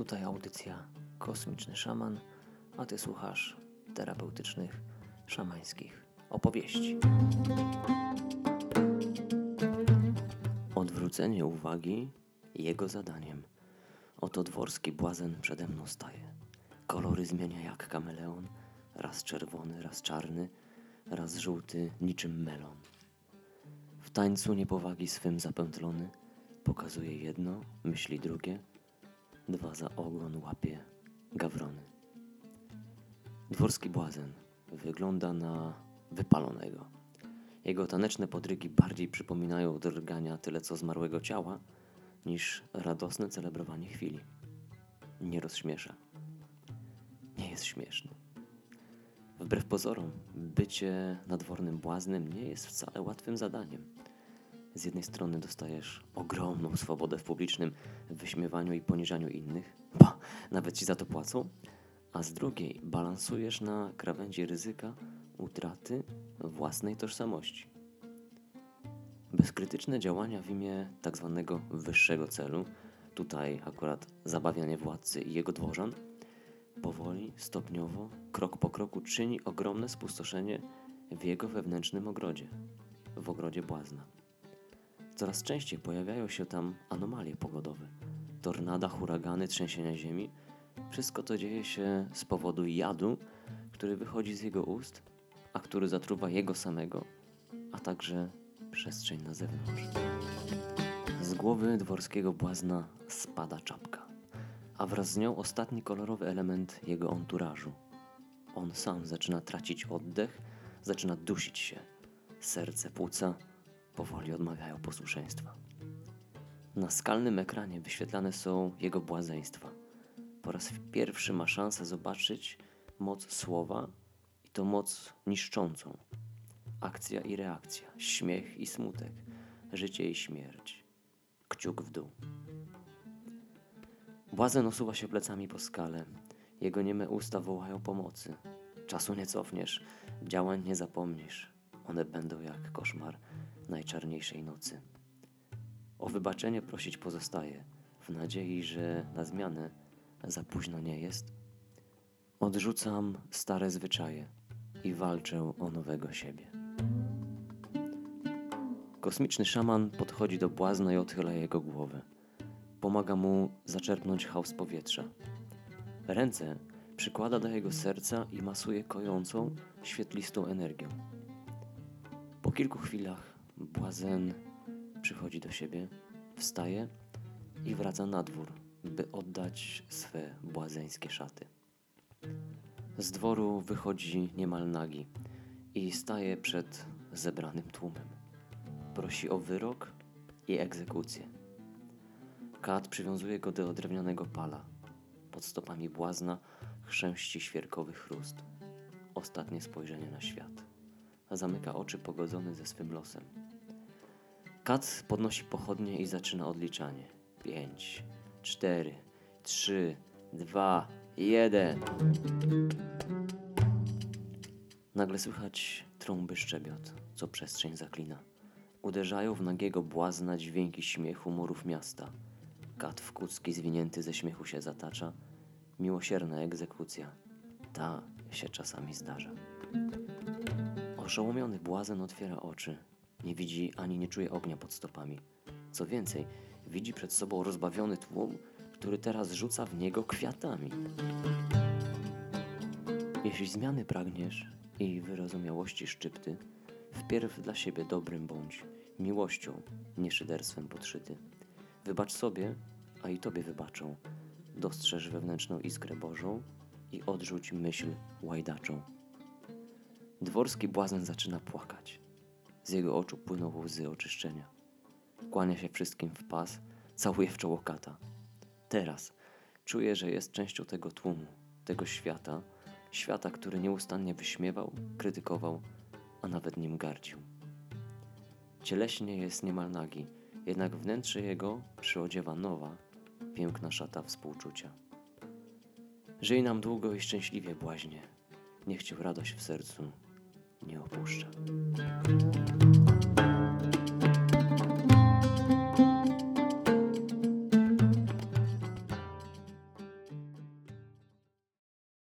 Tutaj audycja Kosmiczny Szaman, a ty słuchasz terapeutycznych, szamańskich opowieści. Odwrócenie uwagi jego zadaniem. Oto dworski błazen przede mną staje. Kolory zmienia jak kameleon, raz czerwony, raz czarny, raz żółty, niczym melon. W tańcu niepowagi swym zapętlony, pokazuje jedno, myśli drugie, dwa za ogon łapie gawrony. Dworski błazen wygląda na wypalonego. Jego taneczne podrygi bardziej przypominają drgania tyle co zmarłego ciała, niż radosne celebrowanie chwili. Nie rozśmiesza. Nie jest śmieszny. Wbrew pozorom, bycie nadwornym błaznem nie jest wcale łatwym zadaniem. Z jednej strony dostajesz ogromną swobodę w publicznym wyśmiewaniu i poniżaniu innych, bo nawet ci za to płacą, a z drugiej balansujesz na krawędzi ryzyka utraty własnej tożsamości. Bezkrytyczne działania w imię tak zwanego wyższego celu, tutaj akurat zabawianie władcy i jego dworzan, powoli, stopniowo, krok po kroku czyni ogromne spustoszenie w jego wewnętrznym ogrodzie, w ogrodzie błazna. Coraz częściej pojawiają się tam anomalie pogodowe, tornada, huragany, trzęsienia ziemi. Wszystko to dzieje się z powodu jadu, który wychodzi z jego ust, a który zatruwa jego samego, a także przestrzeń na zewnątrz. Z głowy dworskiego błazna spada czapka, a wraz z nią ostatni kolorowy element jego onturażu. On sam zaczyna tracić oddech, zaczyna dusić się. Serce, płuca powoli odmawiają posłuszeństwa. Na skalnym ekranie wyświetlane są jego błazeństwa. Po raz pierwszy ma szansę zobaczyć moc słowa i to moc niszczącą. Akcja i reakcja, śmiech i smutek, życie i śmierć. Kciuk w dół. Błazen osuwa się plecami po skale. Jego nieme usta wołają pomocy. Czasu nie cofniesz, działań nie zapomnisz. One będą jak koszmar najczarniejszej nocy. O wybaczenie prosić pozostaje, w nadziei, że na zmianę za późno nie jest. Odrzucam stare zwyczaje i walczę o nowego siebie. Kosmiczny szaman podchodzi do błazna i odchyla jego głowę. Pomaga mu zaczerpnąć chaos powietrza. Ręce przykłada do jego serca i masuje kojącą, świetlistą energią. Po kilku chwilach błazen przychodzi do siebie, wstaje i wraca na dwór, by oddać swe błazeńskie szaty. Z dworu wychodzi niemal nagi i staje przed zebranym tłumem. Prosi o wyrok i egzekucję. Kat przywiązuje go do drewnianego pala. Pod stopami błazna chrzęści świerkowy chrust. Ostatnie spojrzenie na świat. Zamyka oczy pogodzony ze swym losem. Kat podnosi pochodnie i zaczyna odliczanie. Pięć, cztery, trzy, dwa, jeden. Nagle słychać trąby szczebiot, co przestrzeń zaklina. Uderzają w nagiego błazna dźwięki śmiechu murów miasta. Kat w kucki zwinięty ze śmiechu się zatacza. Miłosierna egzekucja. Ta się czasami zdarza. Oszołomiony błazen otwiera oczy. Nie widzi ani nie czuje ognia pod stopami. Co więcej, widzi przed sobą rozbawiony tłum, który teraz rzuca w niego kwiatami. Jeśli zmiany pragniesz i wyrozumiałości szczypty, wpierw dla siebie dobrym bądź, miłością, nie szyderstwem podszyty. Wybacz sobie, a i tobie wybaczą. Dostrzeż wewnętrzną iskrę Bożą i odrzuć myśl łajdaczą. Dworski błazen zaczyna płakać. Z jego oczu płyną łzy oczyszczenia. Kłania się wszystkim w pas, całuje w czoło kata. Teraz czuje, że jest częścią tego tłumu, tego świata, świata, który nieustannie wyśmiewał, krytykował, a nawet nim gardził. Cieleśnie jest niemal nagi, jednak wnętrze jego przyodziewa nowa, piękna szata współczucia. Żyj nam długo i szczęśliwie, błaźnie. Niech cię radość w sercu nie opuszcza.